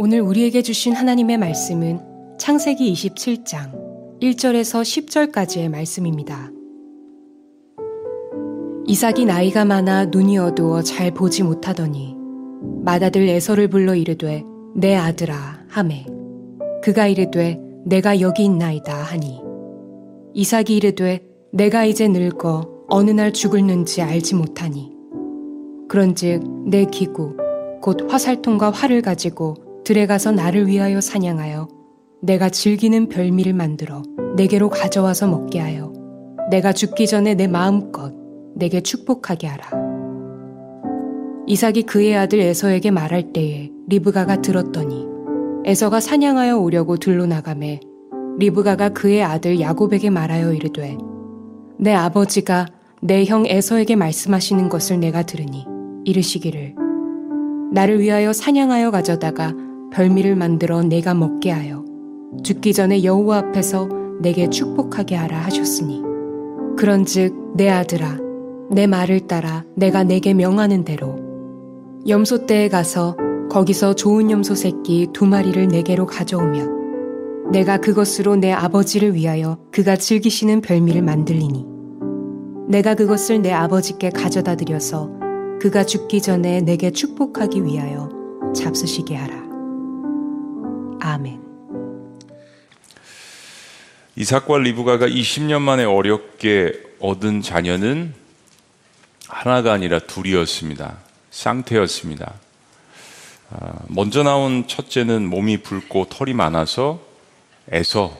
오늘 우리에게 주신 하나님의 말씀은 창세기 27장 1절에서 10절까지의 말씀입니다. 이삭이 나이가 많아 눈이 어두워 잘 보지 못하더니 맏아들 에서를 불러 이르되 내 아들아 하매 그가 이르되 내가 여기 있나이다 하니. 이삭이 이르되 내가 이제 늙어 어느 날 죽을는지 알지 못하니. 그런즉 내 기구 곧 화살통과 활을 가지고 들에 가서 나를 위하여 사냥하여 내가 즐기는 별미를 만들어 내게로 가져와서 먹게 하여 내가 죽기 전에 내 마음껏 내게 축복하게 하라. 이삭이 그의 아들 에서에게 말할 때에 리브가가 들었더니 에서가 사냥하여 오려고 들로 나가매 리브가가 그의 아들 야곱에게 말하여 이르되 내 아버지가 내 형 에서에게 말씀하시는 것을 내가 들으니 이르시기를 나를 위하여 사냥하여 가져다가 별미를 만들어 내가 먹게 하여 죽기 전에 여호와 앞에서 내게 축복하게 하라 하셨으니 그런즉 내 아들아 내 말을 따라 내가 내게 명하는 대로 염소 떼에 가서 거기서 좋은 염소 새끼 두 마리를 내게로 가져오면 내가 그것으로 내 아버지를 위하여 그가 즐기시는 별미를 만들리니 내가 그것을 내 아버지께 가져다 드려서 그가 죽기 전에 내게 축복하기 위하여 잡수시게 하라. 아멘. 이삭과 리브가가 20년 만에 어렵게 얻은 자녀는 하나가 아니라 둘이었습니다. 쌍태였습니다. 아, 먼저 나온 첫째는 몸이 붉고 털이 많아서 에서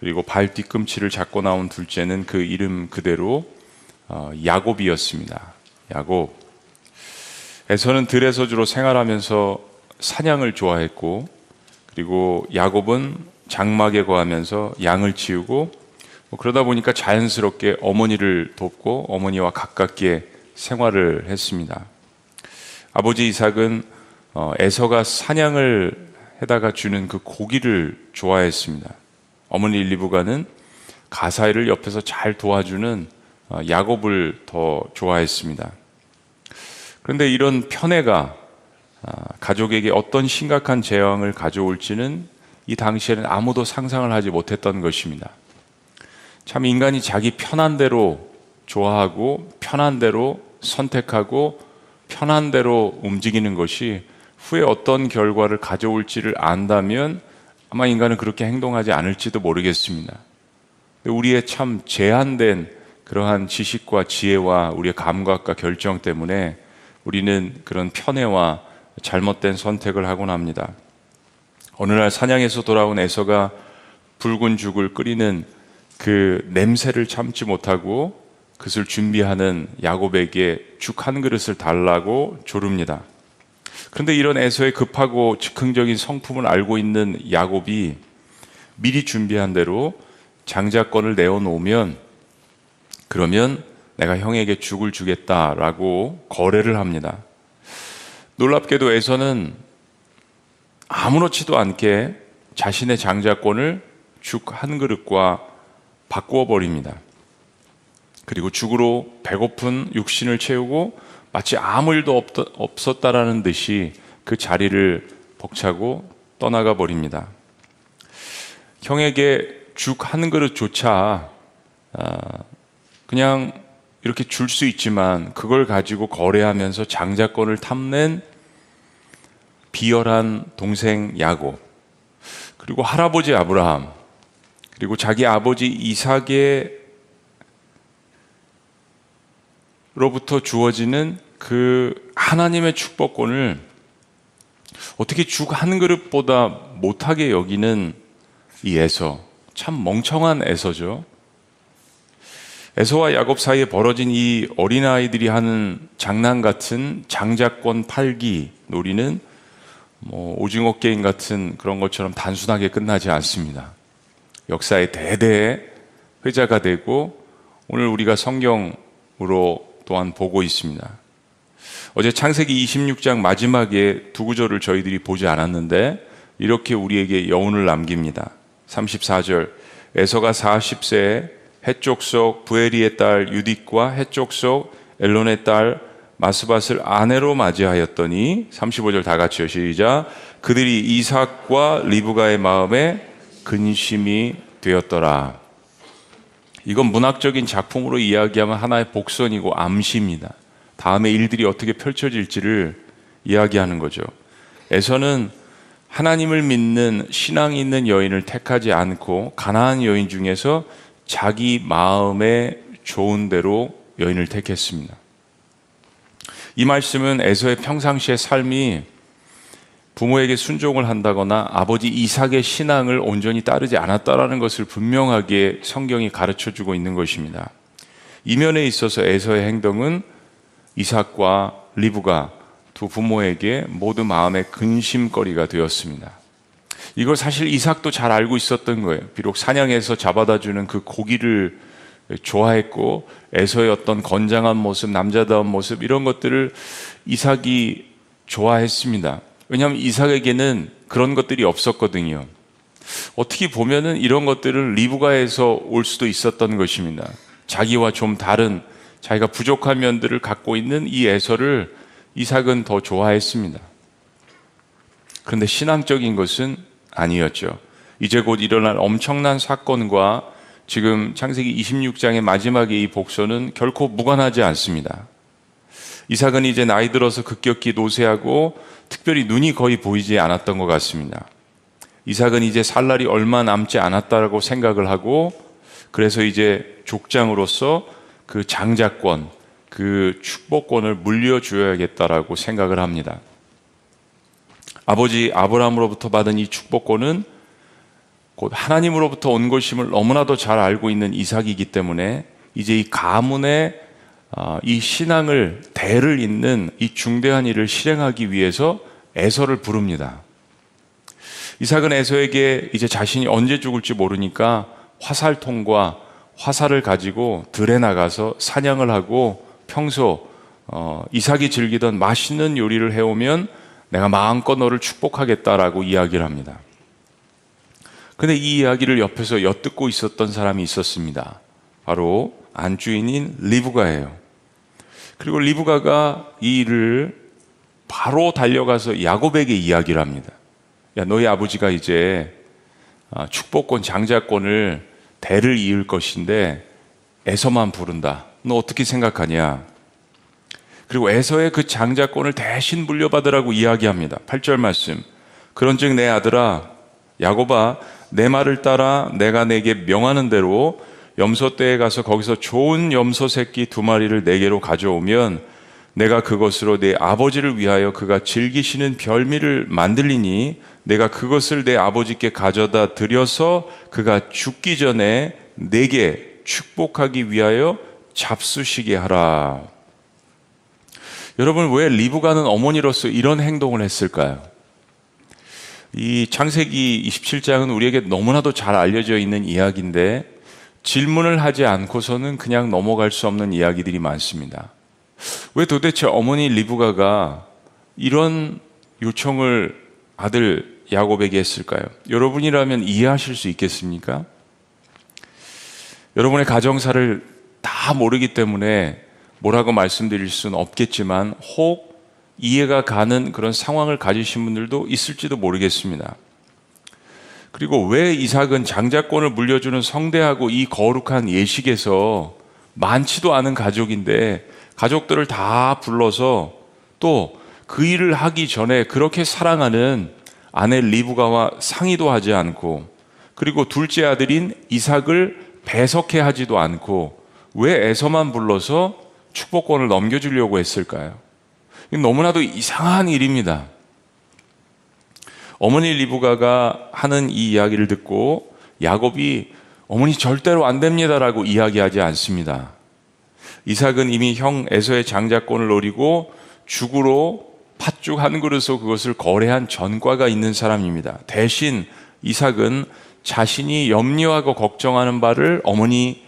그리고 발 뒤꿈치를 잡고 나온 둘째는 그 이름 그대로 어, 야곱이었습니다. 야곱. 에서는 들에서 주로 생활하면서 사냥을 좋아했고 그리고 야곱은 장막에 거하면서 양을 치우고 뭐 그러다 보니까 자연스럽게 어머니를 돕고 어머니와 가깝게 생활을 했습니다. 아버지 이삭은 어, 에서가 사냥을 해다가 주는 그 고기를 좋아했습니다. 어머니 리브가는 가사일을 옆에서 잘 도와주는 어, 야곱을 더 좋아했습니다. 그런데 이런 편애가 아, 가족에게 어떤 심각한 재앙을 가져올지는 이 당시에는 아무도 상상을 하지 못했던 것입니다. 참 인간이 자기 편한 대로 좋아하고 편한 대로 선택하고 편한 대로 움직이는 것이 후에 어떤 결과를 가져올지를 안다면 아마 인간은 그렇게 행동하지 않을지도 모르겠습니다. 우리의 참 제한된 그러한 지식과 지혜와 우리의 감각과 결정 때문에 우리는 그런 편애와 잘못된 선택을 하곤 합니다. 어느 날 사냥에서 돌아온 에서가 붉은 죽을 끓이는 그 냄새를 참지 못하고 그것을 준비하는 야곱에게 죽 한 그릇을 달라고 조릅니다. 그런데 이런 에서의 급하고 즉흥적인 성품을 알고 있는 야곱이 미리 준비한 대로 장자권을 내어놓으면 그러면 내가 형에게 죽을 주겠다라고 거래를 합니다. 놀랍게도 에서는 아무렇지도 않게 자신의 장자권을 죽 한 그릇과 바꾸어 버립니다. 그리고 죽으로 배고픈 육신을 채우고 마치 아무 일도 없었다라는 듯이 그 자리를 벅차고 떠나가 버립니다. 형에게 죽 한 그릇조차 아, 그냥 이렇게 줄 수 있지만 그걸 가지고 거래하면서 장자권을 탐낸 비열한 동생 야곱 그리고 할아버지 아브라함 그리고 자기 아버지 이삭의 로부터 주어지는 그 하나님의 축복권을 어떻게 죽 한 그릇보다 못하게 여기는 이 에서 참 멍청한 에서죠. 에서와 야곱 사이에 벌어진 이 어린아이들이 하는 장난 같은 장자권 팔기 놀이는 뭐 오징어 게임 같은 그런 것처럼 단순하게 끝나지 않습니다. 역사의 대대의 회자가 되고 오늘 우리가 성경으로 또한 보고 있습니다. 어제 창세기 26장 마지막에 두 구절을 저희들이 보지 않았는데 이렇게 우리에게 여운을 남깁니다. 34절 에서가 40세에 해쪽 속 부에리의 딸 유딕과 해쪽 속 엘론의 딸 마스밭을 아내로 맞이하였더니 35절 다 같이요 시작 그들이 이삭과 리브가의 마음에 근심이 되었더라. 이건 문학적인 작품으로 이야기하면 하나의 복선이고 암시입니다. 다음에 일들이 어떻게 펼쳐질지를 이야기하는 거죠. 에서는 하나님을 믿는 신앙이 있는 여인을 택하지 않고 가나안 여인 중에서 자기 마음에 좋은 대로 여인을 택했습니다. 이 말씀은 에서의 평상시의 삶이 부모에게 순종을 한다거나 아버지 이삭의 신앙을 온전히 따르지 않았다라는 것을 분명하게 성경이 가르쳐 주고 있는 것입니다. 이면에 있어서 에서의 행동은 이삭과 리브가 두 부모에게 모두 마음의 근심거리가 되었습니다. 이걸 사실 이삭도 잘 알고 있었던 거예요. 비록 사냥해서 잡아다 주는 그 고기를 좋아했고 에서의 어떤 건장한 모습, 남자다운 모습 이런 것들을 이삭이 좋아했습니다. 왜냐하면 이삭에게는 그런 것들이 없었거든요. 어떻게 보면은 이런 것들은 리브가에서 올 수도 있었던 것입니다. 자기와 좀 다른 자기가 부족한 면들을 갖고 있는 이 에서를 이삭은 더 좋아했습니다. 그런데 신앙적인 것은 아니었죠. 이제 곧 일어날 엄청난 사건과 지금 창세기 26장의 마지막에 이 복서는 결코 무관하지 않습니다. 이삭은 이제 나이 들어서 급격히 노쇠하고 특별히 눈이 거의 보이지 않았던 것 같습니다. 이삭은 이제 살 날이 얼마 남지 않았다고 생각을 하고 그래서 이제 족장으로서 그 장자권, 그 축복권을 물려줘야겠다라고 생각을 합니다. 아버지 아브라함으로부터 받은 이 축복권은 곧 하나님으로부터 온 것임을 너무나도 잘 알고 있는 이삭이기 때문에 이제 이 가문의 아, 이 신앙을 대를 잇는 이 중대한 일을 실행하기 위해서 에서를 부릅니다. 이삭은 에서에게 이제 자신이 언제 죽을지 모르니까 화살통과 화살을 가지고 들에 나가서 사냥을 하고 평소 어, 이삭이 즐기던 맛있는 요리를 해오면 내가 마음껏 너를 축복하겠다라고 이야기를 합니다. 근데 이 이야기를 옆에서 엿듣고 있었던 사람이 있었습니다. 바로 안주인인 리브가예요. 그리고 리브가가 이 일을 바로 달려가서 야곱에게 이야기를 합니다. 야, 너희 아버지가 이제 아, 축복권, 장자권을 대를 이을 것인데 에서만 부른다. 너 어떻게 생각하냐? 그리고 에서의 그 장자권을 대신 물려받으라고 이야기합니다. 8절 말씀. 그런즉 내 아들아 야곱아 내 말을 따라 내가 내게 명하는 대로 염소 떼에 가서 거기서 좋은 염소 새끼 두 마리를 내게로 가져오면 내가 그것으로 내 아버지를 위하여 그가 즐기시는 별미를 만들리니 내가 그것을 내 아버지께 가져다 드려서 그가 죽기 전에 내게 축복하기 위하여 잡수시게 하라. 여러분 왜 리브가는 어머니로서 이런 행동을 했을까요? 이 창세기 27장은 우리에게 너무나도 잘 알려져 있는 이야기인데 질문을 하지 않고서는 그냥 넘어갈 수 없는 이야기들이 많습니다. 왜 도대체 어머니 리브가가 이런 요청을 아들 야곱에게 했을까요? 여러분이라면 이해하실 수 있겠습니까? 여러분의 가정사를 다 모르기 때문에 뭐라고 말씀드릴 수는 없겠지만 혹 이해가 가는 그런 상황을 가지신 분들도 있을지도 모르겠습니다. 그리고 왜 이삭은 장자권을 물려주는 성대하고 이 거룩한 예식에서 많지도 않은 가족인데 가족들을 다 불러서 또 그 일을 하기 전에 그렇게 사랑하는 아내 리브가와 상의도 하지 않고 그리고 둘째 아들인 이삭을 배석해 하지도 않고 왜 에서만 불러서 축복권을 넘겨주려고 했을까요? 너무나도 이상한 일입니다. 어머니 리브가가 하는 이 이야기를 듣고 야곱이 어머니 절대로 안 됩니다라고 이야기하지 않습니다. 이삭은 이미 형 에서의 장자권을 노리고 죽으로 팥죽 한 그릇으로 그것을 거래한 전과가 있는 사람입니다. 대신 이삭은 자신이 염려하고 걱정하는 바를 어머니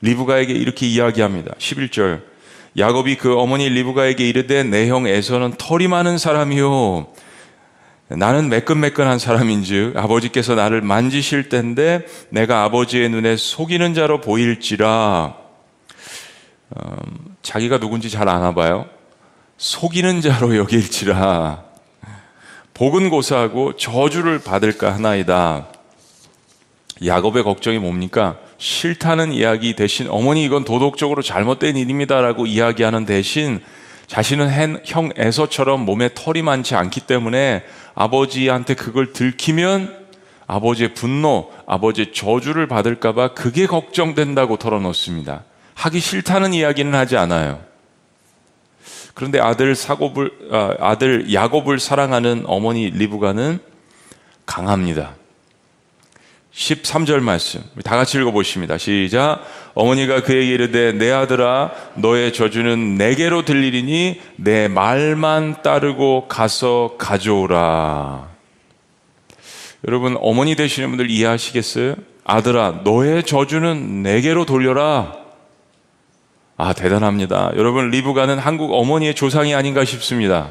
리브가에게 이렇게 이야기합니다. 11절. 야곱이 그 어머니 리브가에게 이르되 내 형 에서는 털이 많은 사람이요. 나는 매끈매끈한 사람인즉 아버지께서 나를 만지실 텐데 내가 아버지의 눈에 속이는 자로 보일지라 음, 자기가 누군지 잘 아나 봐요. 속이는 자로 여길지라 복은 고사하고 저주를 받을까 하나이다. 야곱의 걱정이 뭡니까? 싫다는 이야기 대신 어머니 이건 도덕적으로 잘못된 일입니다라고 이야기하는 대신 자신은 형 에서처럼 몸에 털이 많지 않기 때문에 아버지한테 그걸 들키면 아버지의 분노, 아버지의 저주를 받을까봐 그게 걱정된다고 털어놓습니다. 하기 싫다는 이야기는 하지 않아요. 그런데 아들 사곱을 아, 아들 야곱을 사랑하는 어머니 리브가는 강합니다. 13절 말씀. 다 같이 읽어보십니다. 시작. 어머니가 그에게 이르되 내 아들아 너의 저주는 내게로 들리리니 내 말만 따르고 가서 가져오라. 여러분 어머니 되시는 분들 이해하시겠어요? 아들아 너의 저주는 내게로 돌려라. 아 대단합니다. 여러분 리브가는 한국 어머니의 조상이 아닌가 싶습니다.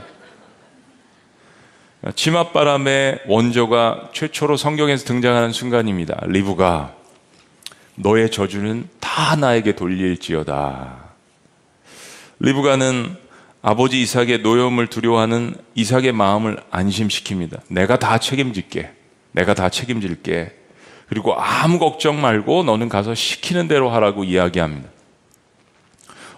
치맛바람의 원조가 최초로 성경에서 등장하는 순간입니다. 리브가 너의 저주는 다 나에게 돌릴지어다. 리브가는 아버지 이삭의 노여움을 두려워하는 이삭의 마음을 안심시킵니다. 내가 다 책임질게. 내가 다 책임질게. 그리고 아무 걱정 말고 너는 가서 시키는 대로 하라고 이야기합니다.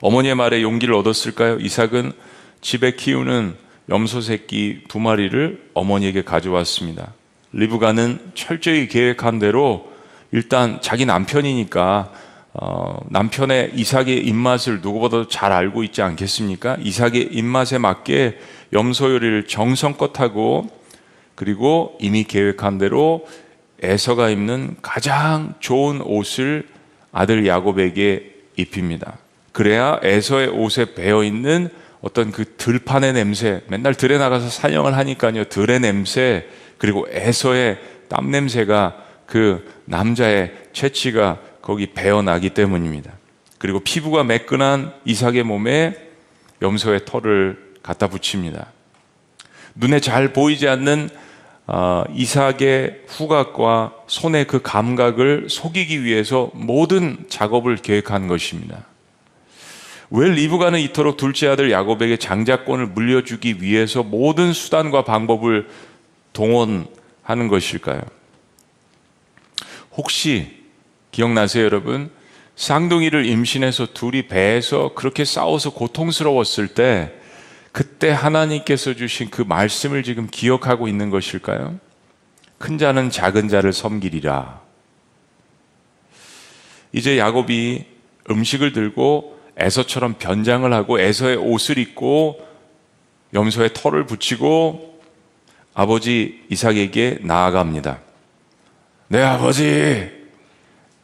어머니의 말에 용기를 얻었을까요? 이삭은 집에 키우는 염소 새끼 두 마리를 어머니에게 가져왔습니다. 리브가는 철저히 계획한 대로 일단 자기 남편이니까 어, 남편의 이삭의 입맛을 누구보다도 잘 알고 있지 않겠습니까? 이삭의 입맛에 맞게 염소 요리를 정성껏 하고 그리고 이미 계획한 대로 에서가 입는 가장 좋은 옷을 아들 야곱에게 입힙니다. 그래야 에서의 옷에 배어 있는 어떤 그 들판의 냄새, 맨날 들에 나가서 사냥을 하니까요. 들의 냄새, 그리고 에서의 땀 냄새가 그 남자의 채취가 거기 배어나기 때문입니다. 그리고 피부가 매끈한 이삭의 몸에 염소의 털을 갖다 붙입니다. 눈에 잘 보이지 않는 어, 이삭의 후각과 손의 그 감각을 속이기 위해서 모든 작업을 계획한 것입니다. 왜 리브가는 이토록 둘째 아들 야곱에게 장자권을 물려주기 위해서 모든 수단과 방법을 동원하는 것일까요? 혹시 기억나세요, 여러분? 쌍둥이를 임신해서 둘이 배에서 그렇게 싸워서 고통스러웠을 때 그때 하나님께서 주신 그 말씀을 지금 기억하고 있는 것일까요? 큰 자는 작은 자를 섬기리라. 이제 야곱이 음식을 들고 에서처럼 변장을 하고 에서의 옷을 입고 염소의 털을 붙이고 아버지 이삭에게 나아갑니다. 내 네, 아버지!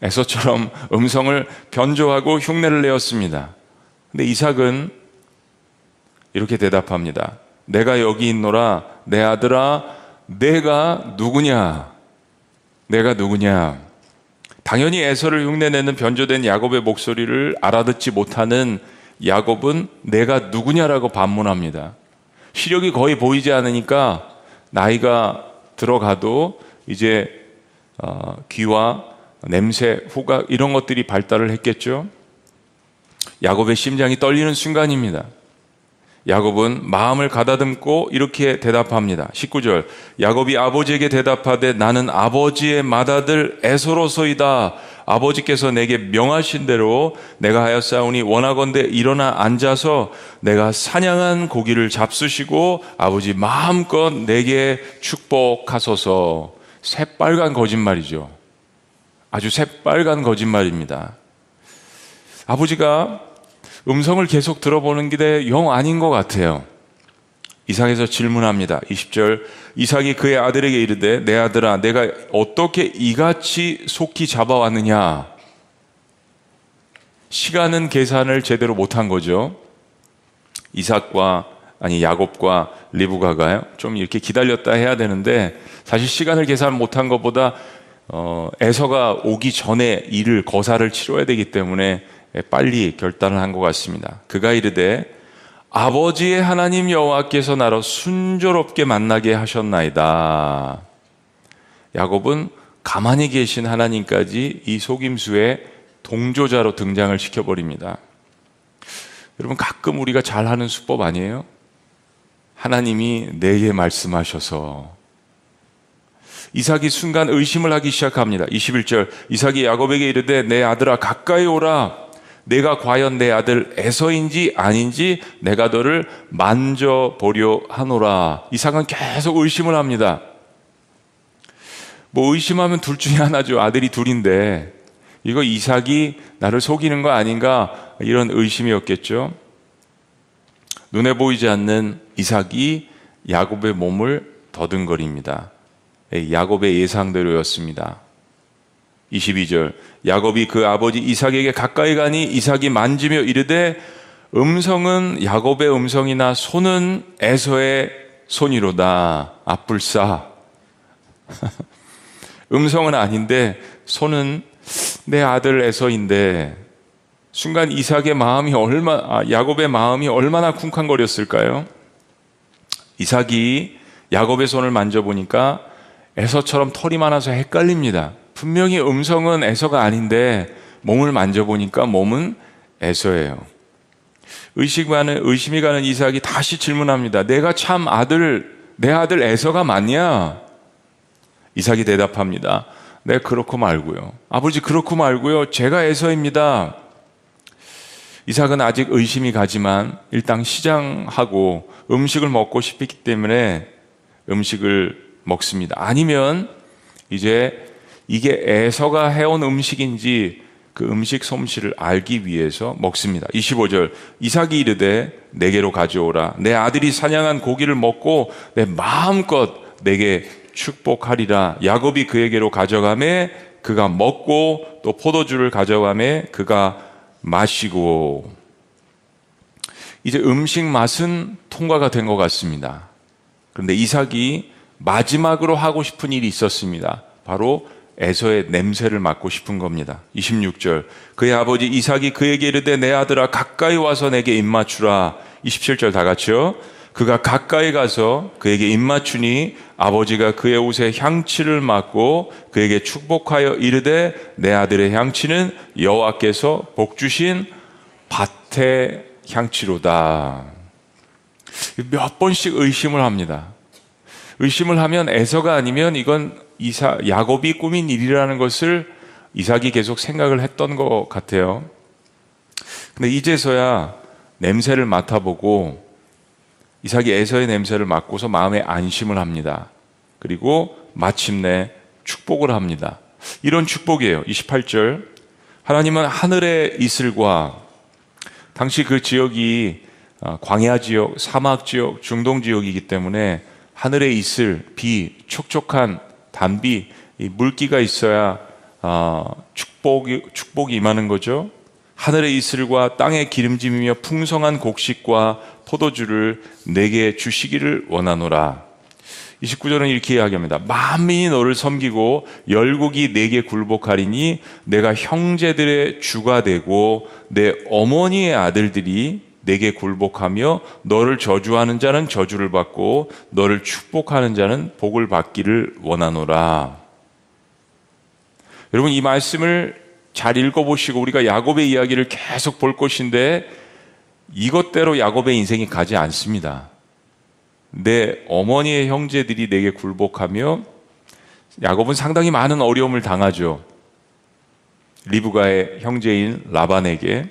에서처럼 음성을 변조하고 흉내를 내었습니다. 근데 이삭은 이렇게 대답합니다. 내가 여기 있노라, 내 아들아, 내가 누구냐? 내가 누구냐? 당연히 에서를 흉내내는 변조된 야곱의 목소리를 알아듣지 못하는 야곱은 내가 누구냐라고 반문합니다. 시력이 거의 보이지 않으니까 나이가 들어가도 이제 어, 귀와 냄새, 후각 이런 것들이 발달을 했겠죠. 야곱의 심장이 떨리는 순간입니다. 야곱은 마음을 가다듬고 이렇게 대답합니다. 19절. 야곱이 아버지에게 대답하되 나는 아버지의 맏아들 에서로서이다. 아버지께서 내게 명하신 대로 내가 하였사오니 원하건대 일어나 앉아서 내가 사냥한 고기를 잡수시고 아버지 마음껏 내게 축복하소서. 새빨간 거짓말이죠. 아주 새빨간 거짓말입니다. 아버지가 음성을 계속 들어보는 게 영 아닌 것 같아요. 이삭에서 질문합니다. 20절 이삭이 그의 아들에게 이르되 내 아들아 내가 어떻게 이같이 속히 잡아왔느냐 시간은 계산을 제대로 못한 거죠. 이삭과 아니 야곱과 리브가가요. 좀 이렇게 기다렸다 해야 되는데 사실 시간을 계산 못한 것보다 어, 에서가 오기 전에 일을 거사를 치러야 되기 때문에 빨리 결단을 한 것 같습니다. 그가 이르되 아버지의 하나님 여호와께서 나로 순조롭게 만나게 하셨나이다. 야곱은 가만히 계신 하나님까지 이 속임수의 동조자로 등장을 시켜버립니다. 여러분 가끔 우리가 잘하는 수법 아니에요? 하나님이 내게 말씀하셔서 이삭이 순간 의심을 하기 시작합니다. 21절 이삭이 야곱에게 이르되 내 아들아 가까이 오라 내가 과연 내 아들 에서인지 아닌지 내가 너를 만져보려 하노라. 이삭은 계속 의심을 합니다. 뭐 의심하면 둘 중에 하나죠. 아들이 둘인데 이거 이삭이 나를 속이는 거 아닌가 이런 의심이었겠죠. 눈에 보이지 않는 이삭이 야곱의 몸을 더듬거립니다. 야곱의 예상대로였습니다. 22절 야곱이 그 아버지 이삭에게 가까이 가니 이삭이 만지며 이르되 음성은 야곱의 음성이나 손은 에서의 손이로다. 앞불사. 음성은 아닌데 손은 내 아들 에서인데 순간 이삭의 마음이 얼마 아, 야곱의 마음이 얼마나 쿵쾅거렸을까요? 이삭이 야곱의 손을 만져보니까 에서처럼 털이 많아서 헷갈립니다. 분명히 음성은 에서가 아닌데 몸을 만져보니까 몸은 에서예요. 의식 가는, 의심이 가는 이삭이 다시 질문합니다. 내가 참 아들, 내 아들 에서가 맞냐? 이삭이 대답합니다. 네, 그렇고 말고요. 아버지, 그렇고 말고요. 제가 에서입니다. 이삭은 아직 의심이 가지만 일단 시장하고 음식을 먹고 싶기 때문에 음식을 먹습니다. 아니면 이제 이게 에서가 해온 음식인지 그 음식 솜씨를 알기 위해서 먹습니다. 25절 이삭이 이르되 내게로 가져오라 내 아들이 사냥한 고기를 먹고 내 마음껏 내게 축복하리라 야곱이 그에게로 가져가매 그가 먹고 또 포도주를 가져가매 그가 마시고 이제 음식 맛은 통과가 된 것 같습니다. 그런데 이삭이 마지막으로 하고 싶은 일이 있었습니다. 바로 에서의 냄새를 맡고 싶은 겁니다. 26절. 그의 아버지 이삭이 그에게 이르되 내 아들아 가까이 와서 내게 입맞추라. 27절 다 같이요. 그가 가까이 가서 그에게 입맞추니 아버지가 그의 옷에 향치를 맡고 그에게 축복하여 이르되 내 아들의 향치는 여호와께서 복 주신 밭의 향치로다. 몇 번씩 의심을 합니다. 의심을 하면 에서가 아니면 이건 이사 야곱이 꾸민 일이라는 것을 이삭이 계속 생각을 했던 것 같아요. 근데 이제서야 냄새를 맡아보고 이삭이 에서의 냄새를 맡고서 마음에 안심을 합니다. 그리고 마침내 축복을 합니다. 이런 축복이에요. 28절. 하나님은 하늘의 이슬과 당시 그 지역이 어, 광야 지역, 사막 지역, 중동 지역이기 때문에 하늘에 있을 비, 촉촉한 단비, 물기가 있어야 어, 축복이 축복이 임하는 거죠. 하늘의 이슬과 땅의 기름짐이며 풍성한 곡식과 포도주를 내게 주시기를 원하노라. 29절은 이렇게 이야기합니다. 만민이 너를 섬기고 열국이 내게 굴복하리니 내가 형제들의 주가 되고 내 어머니의 아들들이 내게 굴복하며 너를 저주하는 자는 저주를 받고 너를 축복하는 자는 복을 받기를 원하노라. 여러분 이 말씀을 잘 읽어보시고 우리가 야곱의 이야기를 계속 볼 것인데 이것대로 야곱의 인생이 가지 않습니다. 내 어머니의 형제들이 내게 굴복하며 야곱은 상당히 많은 어려움을 당하죠. 리브가의 형제인 라반에게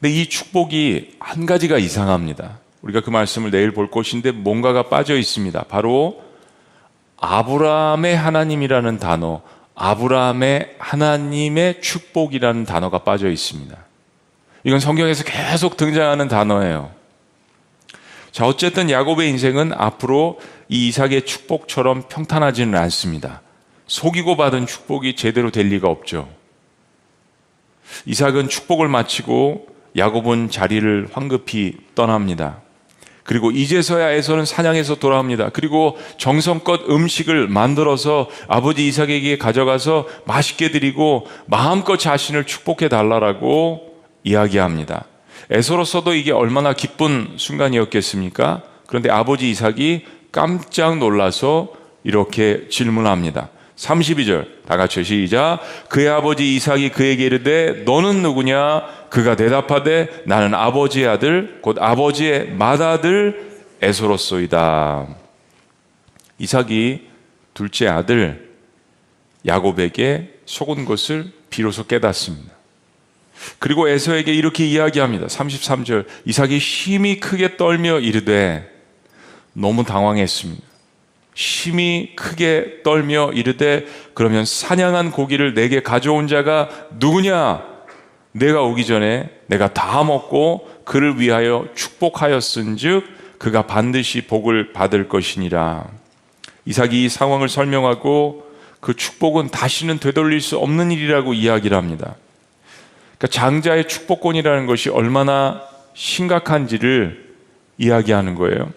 근데 이 축복이 한 가지가 이상합니다. 우리가 그 말씀을 내일 볼 것인데 뭔가가 빠져 있습니다. 바로 아브라함의 하나님이라는 단어, 아브라함의 하나님의 축복이라는 단어가 빠져 있습니다. 이건 성경에서 계속 등장하는 단어예요. 자, 어쨌든 야곱의 인생은 앞으로 이 이삭의 축복처럼 평탄하지는 않습니다. 속이고 받은 축복이 제대로 될 리가 없죠. 이삭은 축복을 마치고 야곱은 자리를 황급히 떠납니다. 그리고 이제서야 에서는 사냥해서 돌아옵니다. 그리고 정성껏 음식을 만들어서 아버지 이삭에게 가져가서 맛있게 드리고 마음껏 자신을 축복해 달라라고 이야기합니다. 에서로서도 이게 얼마나 기쁜 순간이었겠습니까? 그런데 아버지 이삭이 깜짝 놀라서 이렇게 질문합니다. 32절 다 같이 시작 그의 아버지 이삭이 그에게 이르되 너는 누구냐 그가 대답하되 나는 아버지의 아들 곧 아버지의 맏아들 에서로소이다 이삭이 둘째 아들 야곱에게 속은 것을 비로소 깨닫습니다. 그리고 에서에게 이렇게 이야기합니다. 33절 이삭이 힘이 크게 떨며 이르되 너무 당황했습니다. 심히 크게 떨며 이르되 그러면 사냥한 고기를 내게 가져온 자가 누구냐? 내가 오기 전에 내가 다 먹고 그를 위하여 축복하였은즉 그가 반드시 복을 받을 것이니라. 이삭이 이 상황을 설명하고 그 축복은 다시는 되돌릴 수 없는 일이라고 이야기를 합니다. 그러니까 장자의 축복권이라는 것이 얼마나 심각한지를 이야기하는 거예요.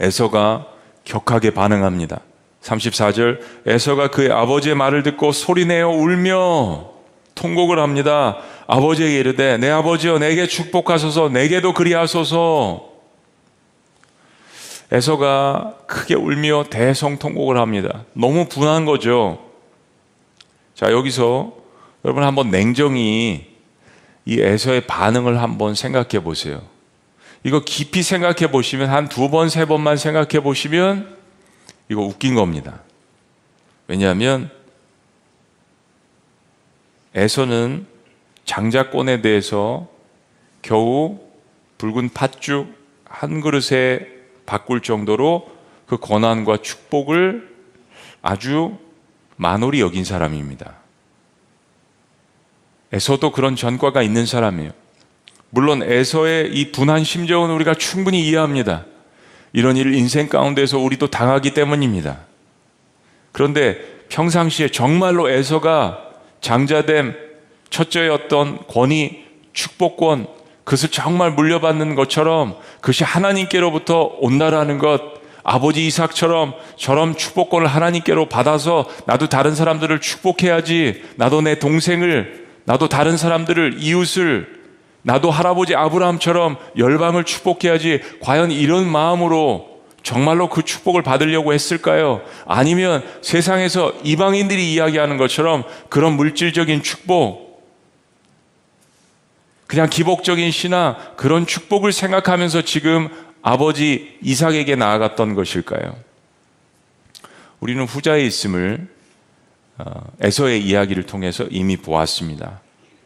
에서가 격하게 반응합니다. 34절 에서가 그의 아버지의 말을 듣고 소리내어 울며 통곡을 합니다. 아버지에게 이르되 내 아버지여 내게 축복하소서 내게도 그리하소서 에서가 크게 울며 대성통곡을 합니다. 너무 분한 거죠. 자, 여기서 여러분 한번 냉정히 이 에서의 반응을 한번 생각해 보세요. 이거 깊이 생각해 보시면 한 두 번, 세 번만 생각해 보시면 이거 웃긴 겁니다. 왜냐하면 에서는 장자권에 대해서 겨우 붉은 팥죽 한 그릇에 바꿀 정도로 그 권한과 축복을 아주 만홀히 여긴 사람입니다. 에서도 그런 전과가 있는 사람이에요. 물론 에서의 이 분한 심정은 우리가 충분히 이해합니다. 이런 일을 인생 가운데서 우리도 당하기 때문입니다. 그런데 평상시에 정말로 에서가 장자됨 첫째였던 권위, 축복권, 그것을 정말 물려받는 것처럼 그것이 하나님께로부터 온다라는 것, 아버지 이삭처럼 저런 축복권을 하나님께로 받아서 나도 다른 사람들을 축복해야지, 나도 내 동생을, 나도 다른 사람들을, 이웃을 나도 할아버지 아브라함처럼 열방을 축복해야지 과연 이런 마음으로 정말로 그 축복을 받으려고 했을까요? 아니면 세상에서 이방인들이 이야기하는 것처럼 그런 물질적인 축복, 그냥 기복적인 신앙, 그런 축복을 생각하면서 지금 아버지 이삭에게 나아갔던 것일까요? 우리는 후자에 있음을 어, 에서의 이야기를 통해서 이미 보았습니다.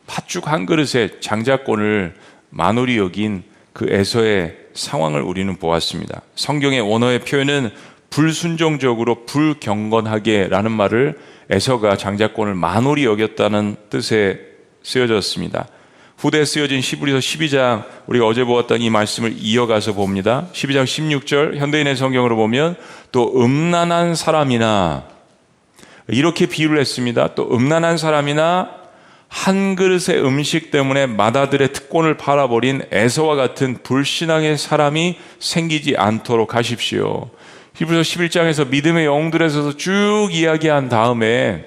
팥죽 한 그릇에 장자권을 만홀히 여긴 그 에서의 상황을 우리는 보았습니다. 성경의 원어의 표현은 불순종적으로 불경건하게라는 말을 에서가 장자권을 만홀히 여겼다는 뜻에 쓰여졌습니다. 후대에 쓰여진 시브리서 12장 우리가 어제 보았던 이 말씀을 이어가서 봅니다. 12장 16절 현대인의 성경으로 보면 또 음란한 사람이나 이렇게 비유를 했습니다. 또 음란한 사람이나 한 그릇의 음식 때문에 마다들의 특권을 팔아버린 에서와 같은 불신앙의 사람이 생기지 않도록 하십시오. 히브리서 11장에서 믿음의 영웅들에서 쭉 이야기한 다음에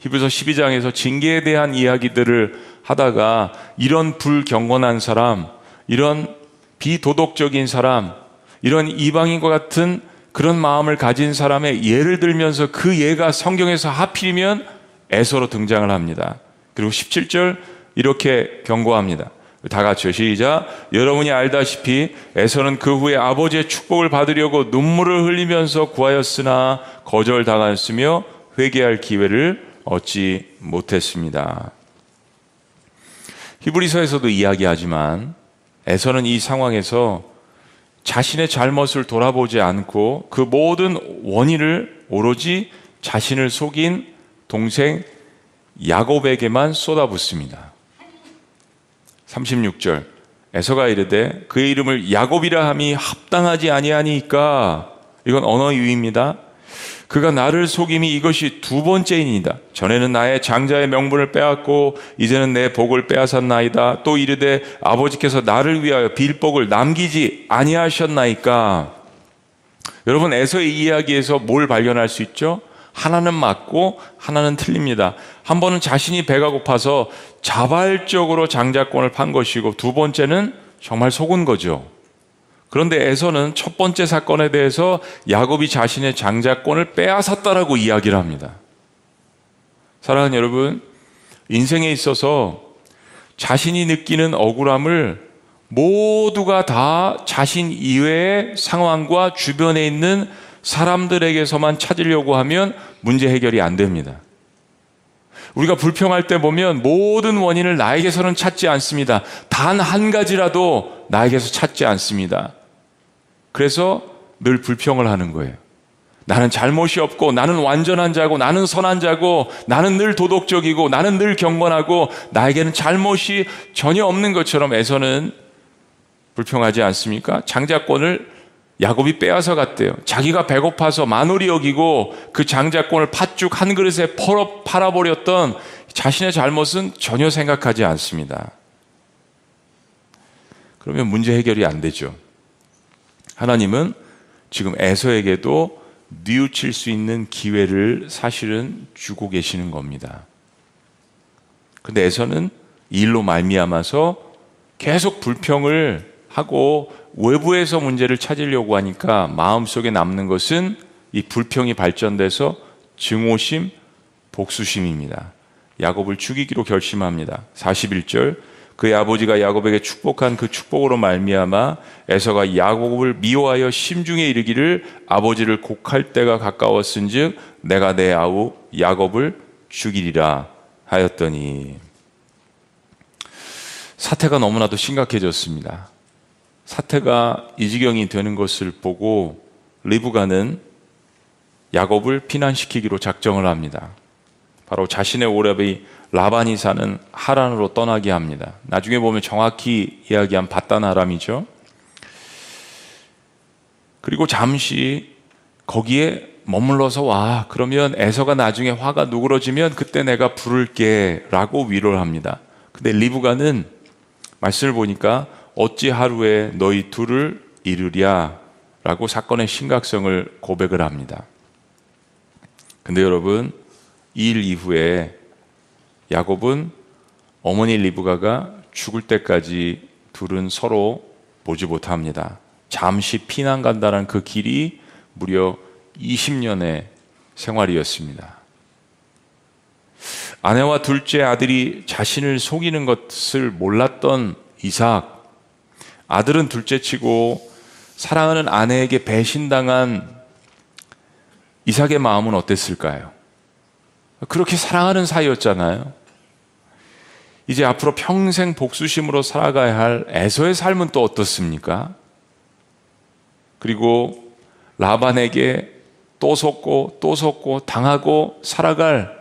히브리서 12장에서 징계에 대한 이야기들을 하다가 이런 불경건한 사람, 이런 비도덕적인 사람, 이런 이방인과 같은 그런 마음을 가진 사람의 예를 들면서 그 예가 성경에서 하필이면 에서로 등장을 합니다. 그리고 17절 이렇게 경고합니다. 다 같이요. 시작. 여러분이 알다시피 에서는 그 후에 아버지의 축복을 받으려고 눈물을 흘리면서 구하였으나 거절당하였으며 회개할 기회를 얻지 못했습니다. 히브리서에서도 이야기하지만 에서는 이 상황에서 자신의 잘못을 돌아보지 않고 그 모든 원인을 오로지 자신을 속인 동생 야곱에게만 쏟아붓습니다. 36절 에서가 이르되 그의 이름을 야곱이라 함이 합당하지 아니하니까 이건 언어 유입니다. 그가 나를 속임이 이것이 두 번째이니다. 전에는 나의 장자의 명분을 빼앗고 이제는 내 복을 빼앗았나이다. 또 이르되 아버지께서 나를 위하여 빌복을 남기지 아니하셨나이까. 여러분 에서의 이야기에서 뭘 발견할 수 있죠? 하나는 맞고 하나는 틀립니다. 한 번은 자신이 배가 고파서 자발적으로 장자권을 판 것이고 두 번째는 정말 속은 거죠. 그런데 에서는 첫 번째 사건에 대해서 야곱이 자신의 장자권을 빼앗았다라고 이야기를 합니다. 사랑하는 여러분, 인생에 있어서 자신이 느끼는 억울함을 모두가 다 자신 이외의 상황과 주변에 있는 사람들에게서만 찾으려고 하면 문제 해결이 안 됩니다. 우리가 불평할 때 보면 모든 원인을 나에게서는 찾지 않습니다. 단 한 가지라도 나에게서 찾지 않습니다. 그래서 늘 불평을 하는 거예요. 나는 잘못이 없고, 나는 완전한 자고, 나는 선한 자고, 나는 늘 도덕적이고, 나는 늘 경건하고, 나에게는 잘못이 전혀 없는 것처럼 에서는 불평하지 않습니까? 장자권을 야곱이 빼앗아 갔대요. 자기가 배고파서 마누리 여기고 그 장자권을 팥죽 한 그릇에 펄어 팔아버렸던 자신의 잘못은 전혀 생각하지 않습니다. 그러면 문제 해결이 안 되죠. 하나님은 지금 에서에게도 뉘우칠 수 있는 기회를 사실은 주고 계시는 겁니다. 근데 에서는 일로 말미암아서 계속 불평을 하고 외부에서 문제를 찾으려고 하니까 마음속에 남는 것은 이 불평이 발전돼서 증오심, 복수심입니다. 야곱을 죽이기로 결심합니다. 41절 그의 아버지가 야곱에게 축복한 그 축복으로 말미암아 에서가 야곱을 미워하여 심중에 이르기를 아버지를 곡할 때가 가까웠은즉 내가 내 아우 야곱을 죽이리라 하였더니 사태가 너무나도 심각해졌습니다. 사태가 이 지경이 되는 것을 보고 리브가는 야곱을 피난시키기로 작정을 합니다. 바로 자신의 오랍이 라반이 사는 하란으로 떠나게 합니다. 나중에 보면 정확히 이야기한 바단 아람이죠. 그리고 잠시 거기에 머물러서 와 그러면 에서가 나중에 화가 누그러지면 그때 내가 부를게 라고 위로를 합니다. 근데 리브가는 말씀을 보니까 어찌 하루에 너희 둘을 이루랴 라고 사건의 심각성을 고백을 합니다. 근데 여러분, 이 일 이후에 야곱은 어머니 리브가가 죽을 때까지 둘은 서로 보지 못합니다. 잠시 피난 간다는 그 길이 무려 20년의 생활이었습니다. 아내와 둘째 아들이 자신을 속이는 것을 몰랐던 이삭, 아들은 둘째 치고 사랑하는 아내에게 배신당한 이삭의 마음은 어땠을까요? 그렇게 사랑하는 사이였잖아요. 이제 앞으로 평생 복수심으로 살아가야 할 에서의 삶은 또 어떻습니까? 그리고 라반에게 또 속고 또 속고 당하고 살아갈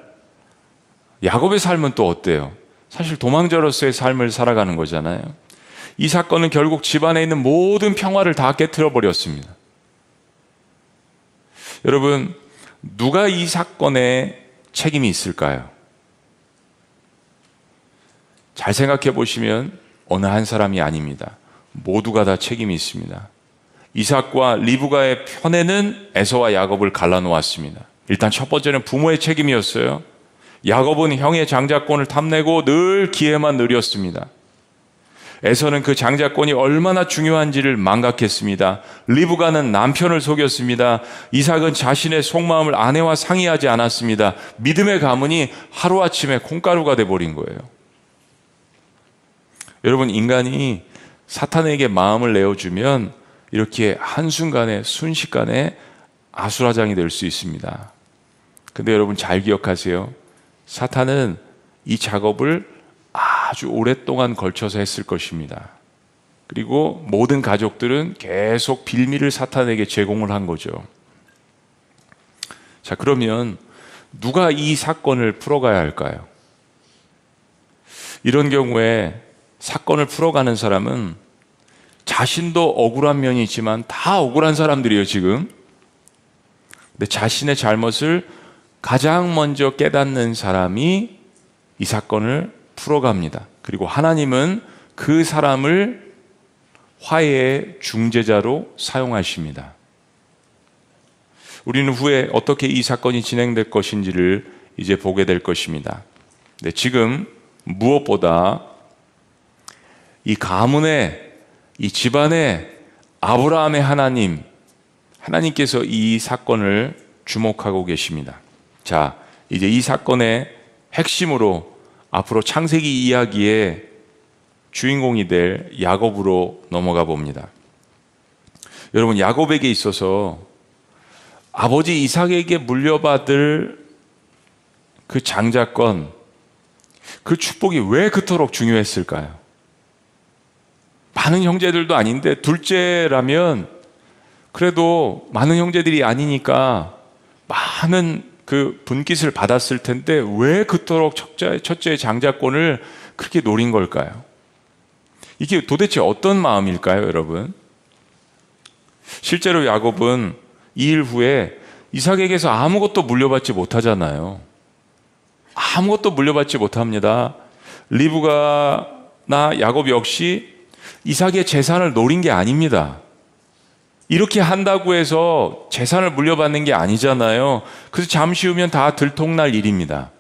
야곱의 삶은 또 어때요? 사실 도망자로서의 삶을 살아가는 거잖아요. 이 사건은 결국 집안에 있는 모든 평화를 다 깨뜨려 버렸습니다. 여러분, 누가 이 사건에 책임이 있을까요? 잘 생각해 보시면 어느 한 사람이 아닙니다. 모두가 다 책임이 있습니다. 이삭과 리브가의 편에는 에서와 야곱을 갈라놓았습니다. 일단 첫 번째는 부모의 책임이었어요. 야곱은 형의 장자권을 탐내고 늘 기회만 누렸습니다. 에서는 그 장자권이 얼마나 중요한지를 망각했습니다. 리브가는 남편을 속였습니다. 이삭은 자신의 속마음을 아내와 상의하지 않았습니다. 믿음의 가문이 하루아침에 콩가루가 돼버린 거예요. 여러분, 인간이 사탄에게 마음을 내어주면 이렇게 한순간에, 순식간에 아수라장이 될 수 있습니다. 근데 여러분 잘 기억하세요. 사탄은 이 작업을 아주 오랫동안 걸쳐서 했을 것입니다. 그리고 모든 가족들은 계속 빌미를 사탄에게 제공을 한 거죠. 자, 그러면 누가 이 사건을 풀어가야 할까요? 이런 경우에 사건을 풀어가는 사람은 자신도 억울한 면이 있지만 다 억울한 사람들이에요, 지금. 근데 자신의 잘못을 가장 먼저 깨닫는 사람이 이 사건을 풀어갑니다. 그리고 하나님은 그 사람을 화해의 중재자로 사용하십니다. 우리는 후에 어떻게 이 사건이 진행될 것인지를 이제 보게 될 것입니다. 네, 지금 무엇보다 이 가문에 이 집안에 아브라함의 하나님, 하나님께서 이 사건을 주목하고 계십니다. 자, 이제 이 사건의 핵심으로 앞으로 창세기 이야기의 주인공이 될 야곱으로 넘어가 봅니다. 여러분, 야곱에게 있어서 아버지 이삭에게 물려받을 그 장자권, 그 축복이 왜 그토록 중요했을까요? 많은 형제들도 아닌데 둘째라면 그래도 많은 형제들이 아니니까 많은 그 분깃을 받았을 텐데 왜 그토록 첫째, 첫째 장자권을 그렇게 노린 걸까요? 이게 도대체 어떤 마음일까요, 여러분? 실제로 야곱은 이 일 후에 이삭에게서 아무것도 물려받지 못하잖아요. 아무것도 물려받지 못합니다. 리브가나 야곱 역시 이삭의 재산을 노린 게 아닙니다. 이렇게 한다고 해서 재산을 물려받는 게 아니잖아요. 그래서 잠시 후면 다 들통날 일입니다.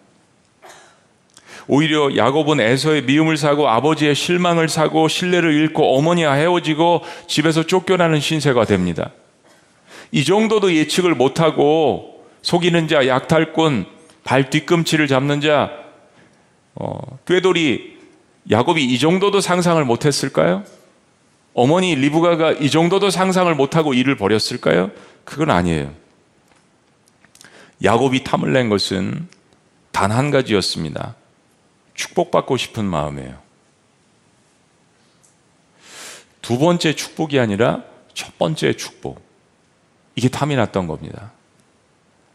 오히려 야곱은 에서의 미움을 사고 아버지의 실망을 사고 신뢰를 잃고 어머니와 헤어지고 집에서 쫓겨나는 신세가 됩니다. 이 정도도 예측을 못하고 속이는 자, 약탈꾼, 발 뒤꿈치를 잡는 자, 어, 꾀돌이 야곱이 이 정도도 상상을 못했을까요? 어머니 리브가가 이 정도도 상상을 못하고 일을 벌였을까요? 그건 아니에요. 야곱이 탐을 낸 것은 단 한 가지였습니다. 축복받고 싶은 마음이에요. 두 번째 축복이 아니라 첫 번째 축복. 이게 탐이 났던 겁니다.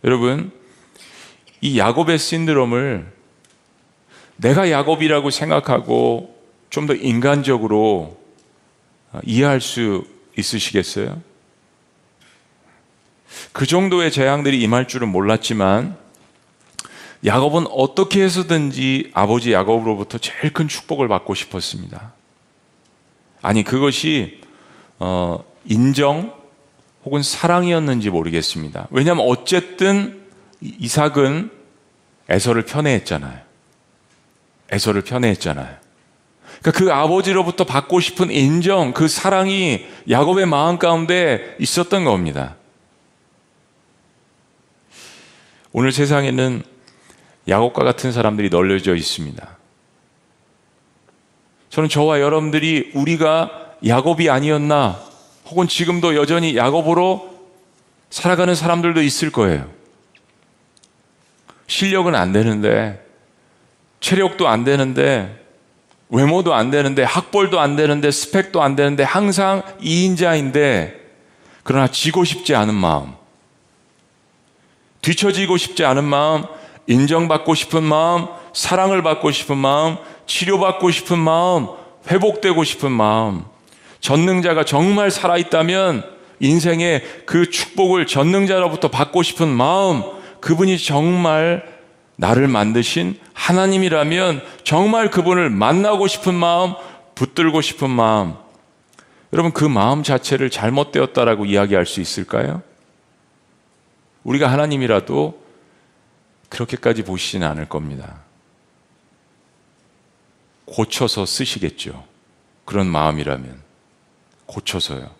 여러분, 이 야곱의 신드롬을 내가 야곱이라고 생각하고 좀 더 인간적으로 이해할 수 있으시겠어요? 그 정도의 재앙들이 임할 줄은 몰랐지만 야곱은 어떻게 해서든지 아버지 야곱으로부터 제일 큰 축복을 받고 싶었습니다. 아니 그것이 어, 인정 혹은 사랑이었는지 모르겠습니다. 왜냐하면 어쨌든 이삭은 에서를 편애했잖아요. 에서를 편애했잖아요. 그러니까 그 아버지로부터 받고 싶은 인정, 그 사랑이 야곱의 마음 가운데 있었던 겁니다. 오늘 세상에는 야곱과 같은 사람들이 널려져 있습니다. 저는 저와 여러분들이 우리가 야곱이 아니었나, 혹은 지금도 여전히 야곱으로 살아가는 사람들도 있을 거예요. 실력은 안 되는데, 체력도 안 되는데, 외모도 안 되는데, 학벌도 안 되는데, 스펙도 안 되는데, 항상 2인자인데, 그러나 지고 싶지 않은 마음, 뒤처지고 싶지 않은 마음, 인정받고 싶은 마음, 사랑을 받고 싶은 마음, 치료받고 싶은 마음, 회복되고 싶은 마음, 전능자가 정말 살아있다면 인생의 그 축복을 전능자로부터 받고 싶은 마음, 그분이 정말 나를 만드신 하나님이라면 정말 그분을 만나고 싶은 마음, 붙들고 싶은 마음. 여러분, 그 마음 자체를 잘못되었다라고 이야기할 수 있을까요? 우리가 하나님이라도 그렇게까지 보시지는 않을 겁니다. 고쳐서 쓰시겠죠. 그런 마음이라면. 고쳐서요.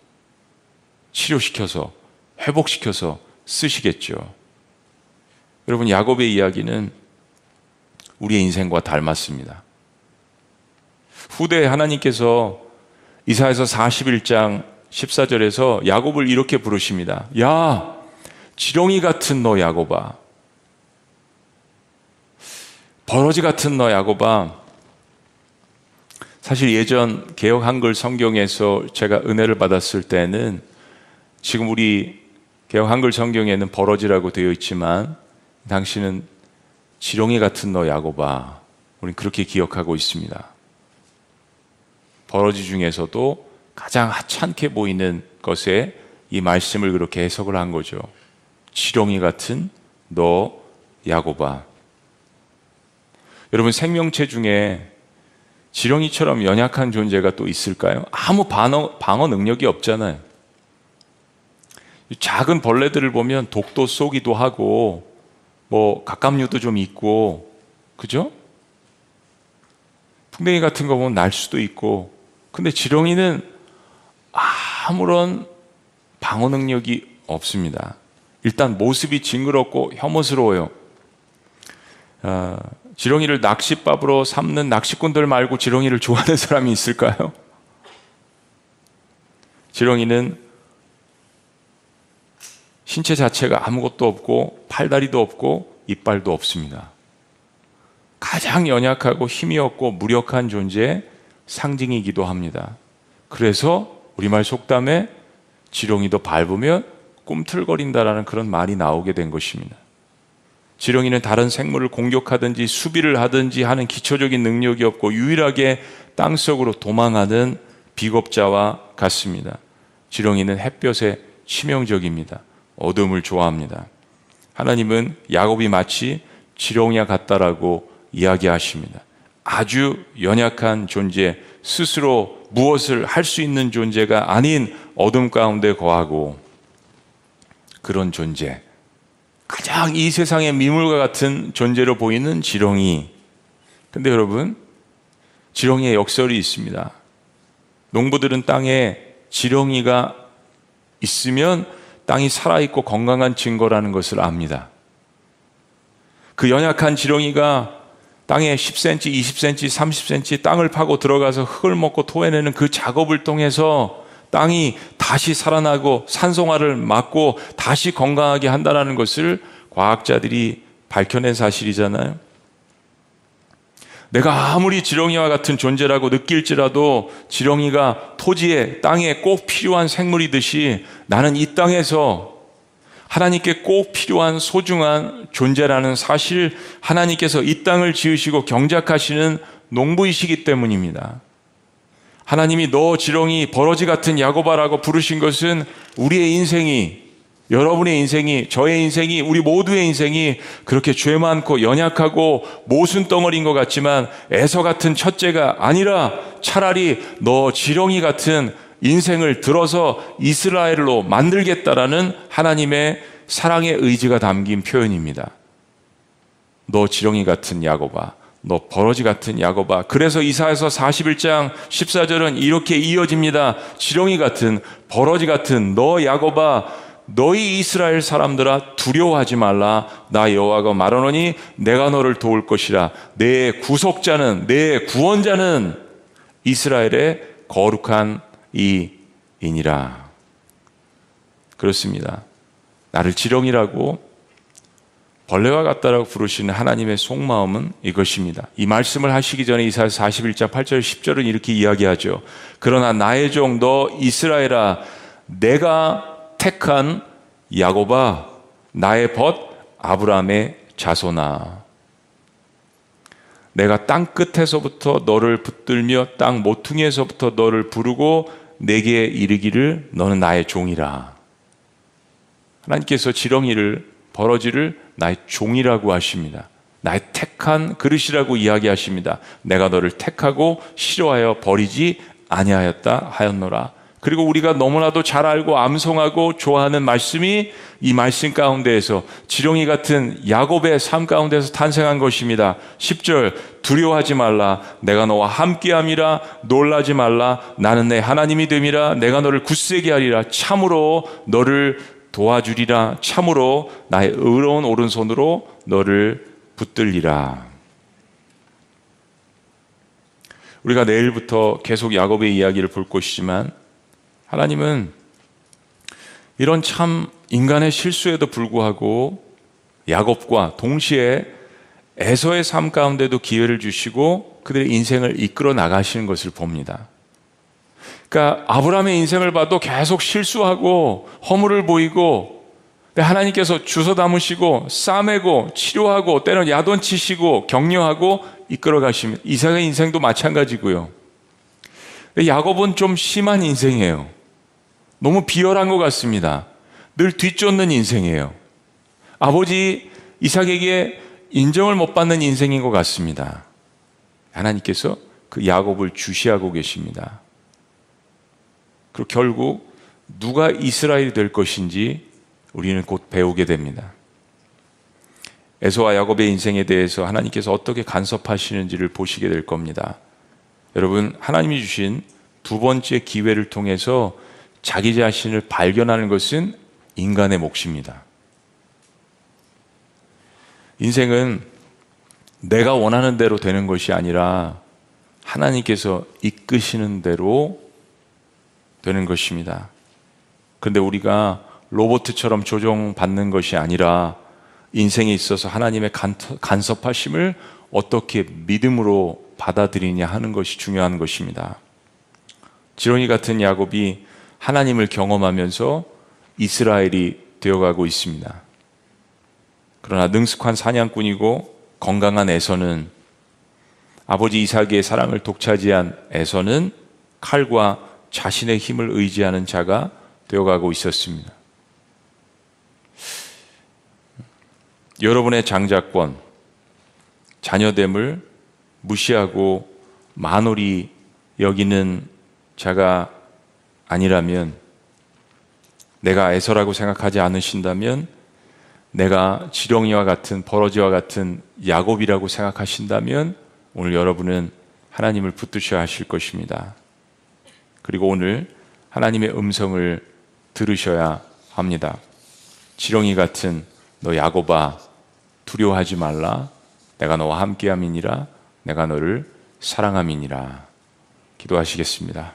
치료시켜서, 회복시켜서 쓰시겠죠. 여러분, 야곱의 이야기는 우리의 인생과 닮았습니다. 후대에 하나님께서 이사에서 41장 14절에서 야곱을 이렇게 부르십니다. 야, 지렁이 같은 너 야곱아. 버러지 같은 너 야곱아. 사실 예전 개혁 한글 성경에서 제가 은혜를 받았을 때는 지금 우리 개혁 한글 성경에는 버러지라고 되어 있지만 당신은 지렁이 같은 너 야곱아. 우린 그렇게 기억하고 있습니다. 버러지 중에서도 가장 하찮게 보이는 것에 이 말씀을 그렇게 해석을 한 거죠. 지렁이 같은 너 야곱아. 여러분 생명체 중에 지렁이처럼 연약한 존재가 또 있을까요? 아무 방어, 방어 능력이 없잖아요. 작은 벌레들을 보면 독도 쏘기도 하고 뭐 갑각류도 좀 있고 그죠? 풍뎅이 같은 거 보면 날 수도 있고 근데 지렁이는 아무런 방어 능력이 없습니다. 일단 모습이 징그럽고 혐오스러워요. 아, 지렁이를 낚싯밥으로 삼는 낚시꾼들 말고 지렁이를 좋아하는 사람이 있을까요? 지렁이는 신체 자체가 아무것도 없고 팔다리도 없고 이빨도 없습니다. 가장 연약하고 힘이 없고 무력한 존재의 상징이기도 합니다. 그래서 우리말 속담에 지렁이도 밟으면 꿈틀거린다라는 그런 말이 나오게 된 것입니다. 지렁이는 다른 생물을 공격하든지 수비를 하든지 하는 기초적인 능력이 없고 유일하게 땅속으로 도망하는 비겁자와 같습니다. 지렁이는 햇볕에 치명적입니다. 어둠을 좋아합니다. 하나님은 야곱이 마치 지렁이와 같다라고 이야기하십니다. 아주 연약한 존재, 스스로 무엇을 할 수 있는 존재가 아닌 어둠 가운데 거하고 그런 존재. 가장 이 세상의 미물과 같은 존재로 보이는 지렁이. 근데 여러분, 지렁이의 역설이 있습니다. 농부들은 땅에 지렁이가 있으면 땅이 살아있고 건강한 증거라는 것을 압니다. 그 연약한 지렁이가 땅에 10cm, 20cm, 30cm 땅을 파고 들어가서 흙을 먹고 토해내는 그 작업을 통해서 땅이 다시 살아나고 산성화를 막고 다시 건강하게 한다는 것을 과학자들이 밝혀낸 사실이잖아요. 내가 아무리 지렁이와 같은 존재라고 느낄지라도 지렁이가 토지에, 땅에 꼭 필요한 생물이듯이 나는 이 땅에서 하나님께 꼭 필요한 소중한 존재라는 사실 하나님께서 이 땅을 지으시고 경작하시는 농부이시기 때문입니다. 하나님이 너 지렁이 버러지 같은 야고바라고 부르신 것은 우리의 인생이 여러분의 인생이 저의 인생이 우리 모두의 인생이 그렇게 죄 많고 연약하고 모순 덩어리인 것 같지만 에서 같은 첫째가 아니라 차라리 너 지렁이 같은 인생을 들어서 이스라엘로 만들겠다라는 하나님의 사랑의 의지가 담긴 표현입니다. 너 지렁이 같은 야고바 너 버러지 같은 야고바. 그래서 이사에서 41장 14절은 이렇게 이어집니다. 지렁이 같은 버러지 같은 너 야고바 너희 이스라엘 사람들아 두려워하지 말라 나 여호와가 말하노니 내가 너를 도울 것이라 내 구속자는 내 구원자는 이스라엘의 거룩한 이인이라 그렇습니다. 나를 지렁이라고 벌레와 같다라고 부르시는 하나님의 속마음은 이것입니다. 이 말씀을 하시기 전에 이사야 41장 8절 10절은 이렇게 이야기하죠. 그러나 나의 종 너 이스라엘아 내가 택한 야고바 나의 벗 아브라함의 자손아 내가 땅 끝에서부터 너를 붙들며 땅 모퉁이에서부터 너를 부르고 내게 이르기를 너는 나의 종이라 하나님께서 지렁이를 버러지를 나의 종이라고 하십니다. 나의 택한 그릇이라고 이야기하십니다. 내가 너를 택하고 싫어하여 버리지 아니하였다 하였노라. 그리고 우리가 너무나도 잘 알고 암송하고 좋아하는 말씀이 이 말씀 가운데에서 지렁이 같은 야곱의 삶 가운데서 탄생한 것입니다. 10절 두려워하지 말라. 내가 너와 함께함이라. 놀라지 말라. 나는 내 하나님이 됨이라. 내가 너를 굳세게 하리라. 참으로 너를 도와주리라. 참으로 나의 의로운 오른손으로 너를 붙들리라. 우리가 내일부터 계속 야곱의 이야기를 볼 것이지만 하나님은 이런 참 인간의 실수에도 불구하고 야곱과 동시에 에서의 삶 가운데도 기회를 주시고 그들의 인생을 이끌어 나가시는 것을 봅니다. 그러니까 아브라함의 인생을 봐도 계속 실수하고 허물을 보이고 하나님께서 주워 담으시고 싸매고 치료하고 때론 야돈치시고 격려하고 이끌어 가십니다. 이삭의 인생도 마찬가지고요. 야곱은 좀 심한 인생이에요. 너무 비열한 것 같습니다. 늘 뒤쫓는 인생이에요. 아버지 이삭에게 인정을 못 받는 인생인 것 같습니다. 하나님께서 그 야곱을 주시하고 계십니다. 그리고 결국 누가 이스라엘이 될 것인지 우리는 곧 배우게 됩니다. 에서와 야곱의 인생에 대해서 하나님께서 어떻게 간섭하시는지를 보시게 될 겁니다. 여러분, 하나님이 주신 두 번째 기회를 통해서 자기 자신을 발견하는 것은 인간의 몫입니다. 인생은 내가 원하는 대로 되는 것이 아니라 하나님께서 이끄시는 대로 되는 것입니다. 그런데 우리가 로봇처럼 조종받는 것이 아니라 인생에 있어서 하나님의 간섭하심을 어떻게 믿음으로 받아들이냐 하는 것이 중요한 것입니다. 지론이 같은 야곱이 하나님을 경험하면서 이스라엘이 되어가고 있습니다. 그러나 능숙한 사냥꾼이고 건강한 에서는 아버지 이삭의 사랑을 독차지한 에서는 칼과 자신의 힘을 의지하는 자가 되어가고 있었습니다. 여러분의 장자권, 자녀됨을 무시하고 만홀히 여기는 자가 아니라면 내가 애서라고 생각하지 않으신다면 내가 지렁이와 같은 버러지와 같은 야곱이라고 생각하신다면 오늘 여러분은 하나님을 붙드셔야 하실 것입니다. 그리고 오늘 하나님의 음성을 들으셔야 합니다. 지렁이 같은 너 야곱아 두려워하지 말라 내가 너와 함께함이니라 내가 너를 사랑함이니라 기도하시겠습니다.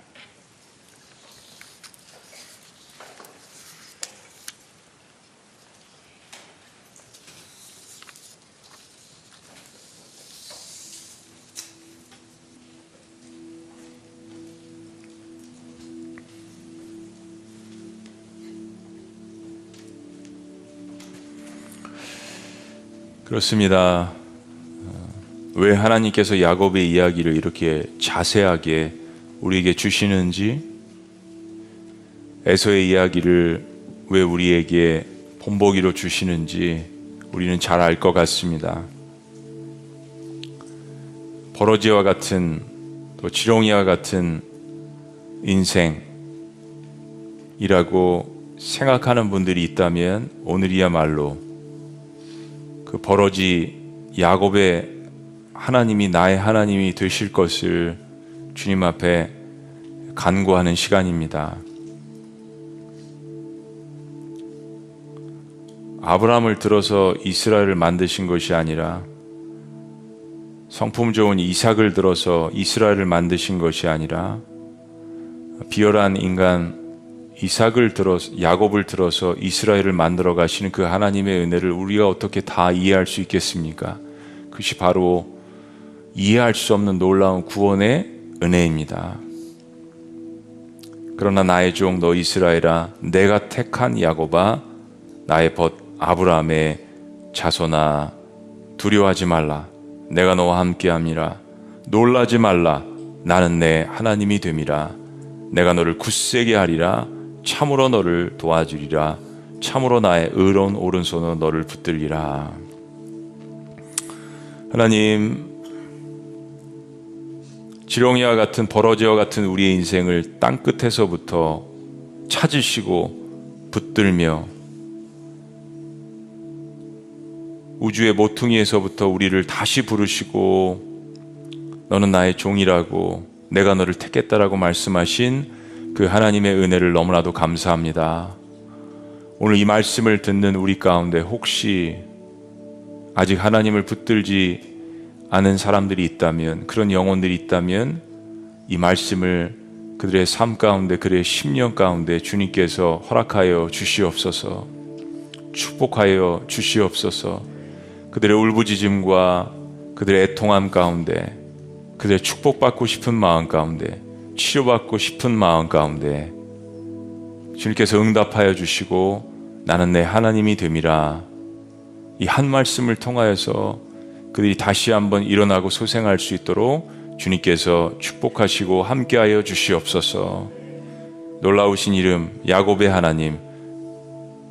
그렇습니다. 왜 하나님께서 야곱의 이야기를 이렇게 자세하게 우리에게 주시는지, 에서의 이야기를 왜 우리에게 본보기로 주시는지 우리는 잘 알 것 같습니다. 버러지와 같은 또 지렁이와 같은 인생이라고 생각하는 분들이 있다면 오늘이야말로 그 버러지 야곱의 하나님이 나의 하나님이 되실 것을 주님 앞에 간구하는 시간입니다. 아브라함을 들어서 이스라엘을 만드신 것이 아니라 성품 좋은 이삭을 들어서 이스라엘을 만드신 것이 아니라 비열한 인간 이삭을 들어서 야곱을 들어서 이스라엘을 만들어 가시는 그 하나님의 은혜를 우리가 어떻게 다 이해할 수 있겠습니까? 그것이 바로 이해할 수 없는 놀라운 구원의 은혜입니다. 그러나 나의 종 너 이스라엘아 내가 택한 야곱아 나의 벗 아브라함의 자손아 두려워하지 말라. 내가 너와 함께 함이라. 놀라지 말라. 나는 내 하나님이 됨이라. 내가 너를 굳세게 하리라 참으로 너를 도와주리라. 참으로 나의 의로운 오른손으로 너를 붙들리라. 하나님, 지렁이와 같은 버러지와 같은 우리의 인생을 땅 끝에서부터 찾으시고 붙들며 우주의 모퉁이에서부터 우리를 다시 부르시고 너는 나의 종이라고 내가 너를 택했다라고 말씀하신 그 하나님의 은혜를 너무나도 감사합니다. 오늘 이 말씀을 듣는 우리 가운데 혹시 아직 하나님을 붙들지 않은 사람들이 있다면, 그런 영혼들이 있다면, 이 말씀을 그들의 삶 가운데, 그들의 10년 가운데 주님께서 허락하여 주시옵소서, 축복하여 주시옵소서, 그들의 울부짖음과 그들의 애통함 가운데, 그들의 축복받고 싶은 마음 가운데, 치료받고 싶은 마음 가운데 주님께서 응답하여 주시고 나는 내 하나님이 됨이라 이 한 말씀을 통하여서 그들이 다시 한번 일어나고 소생할 수 있도록 주님께서 축복하시고 함께하여 주시옵소서. 놀라우신 이름 야곱의 하나님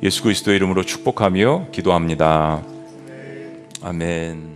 예수 그리스도의 이름으로 축복하며 기도합니다. 아멘.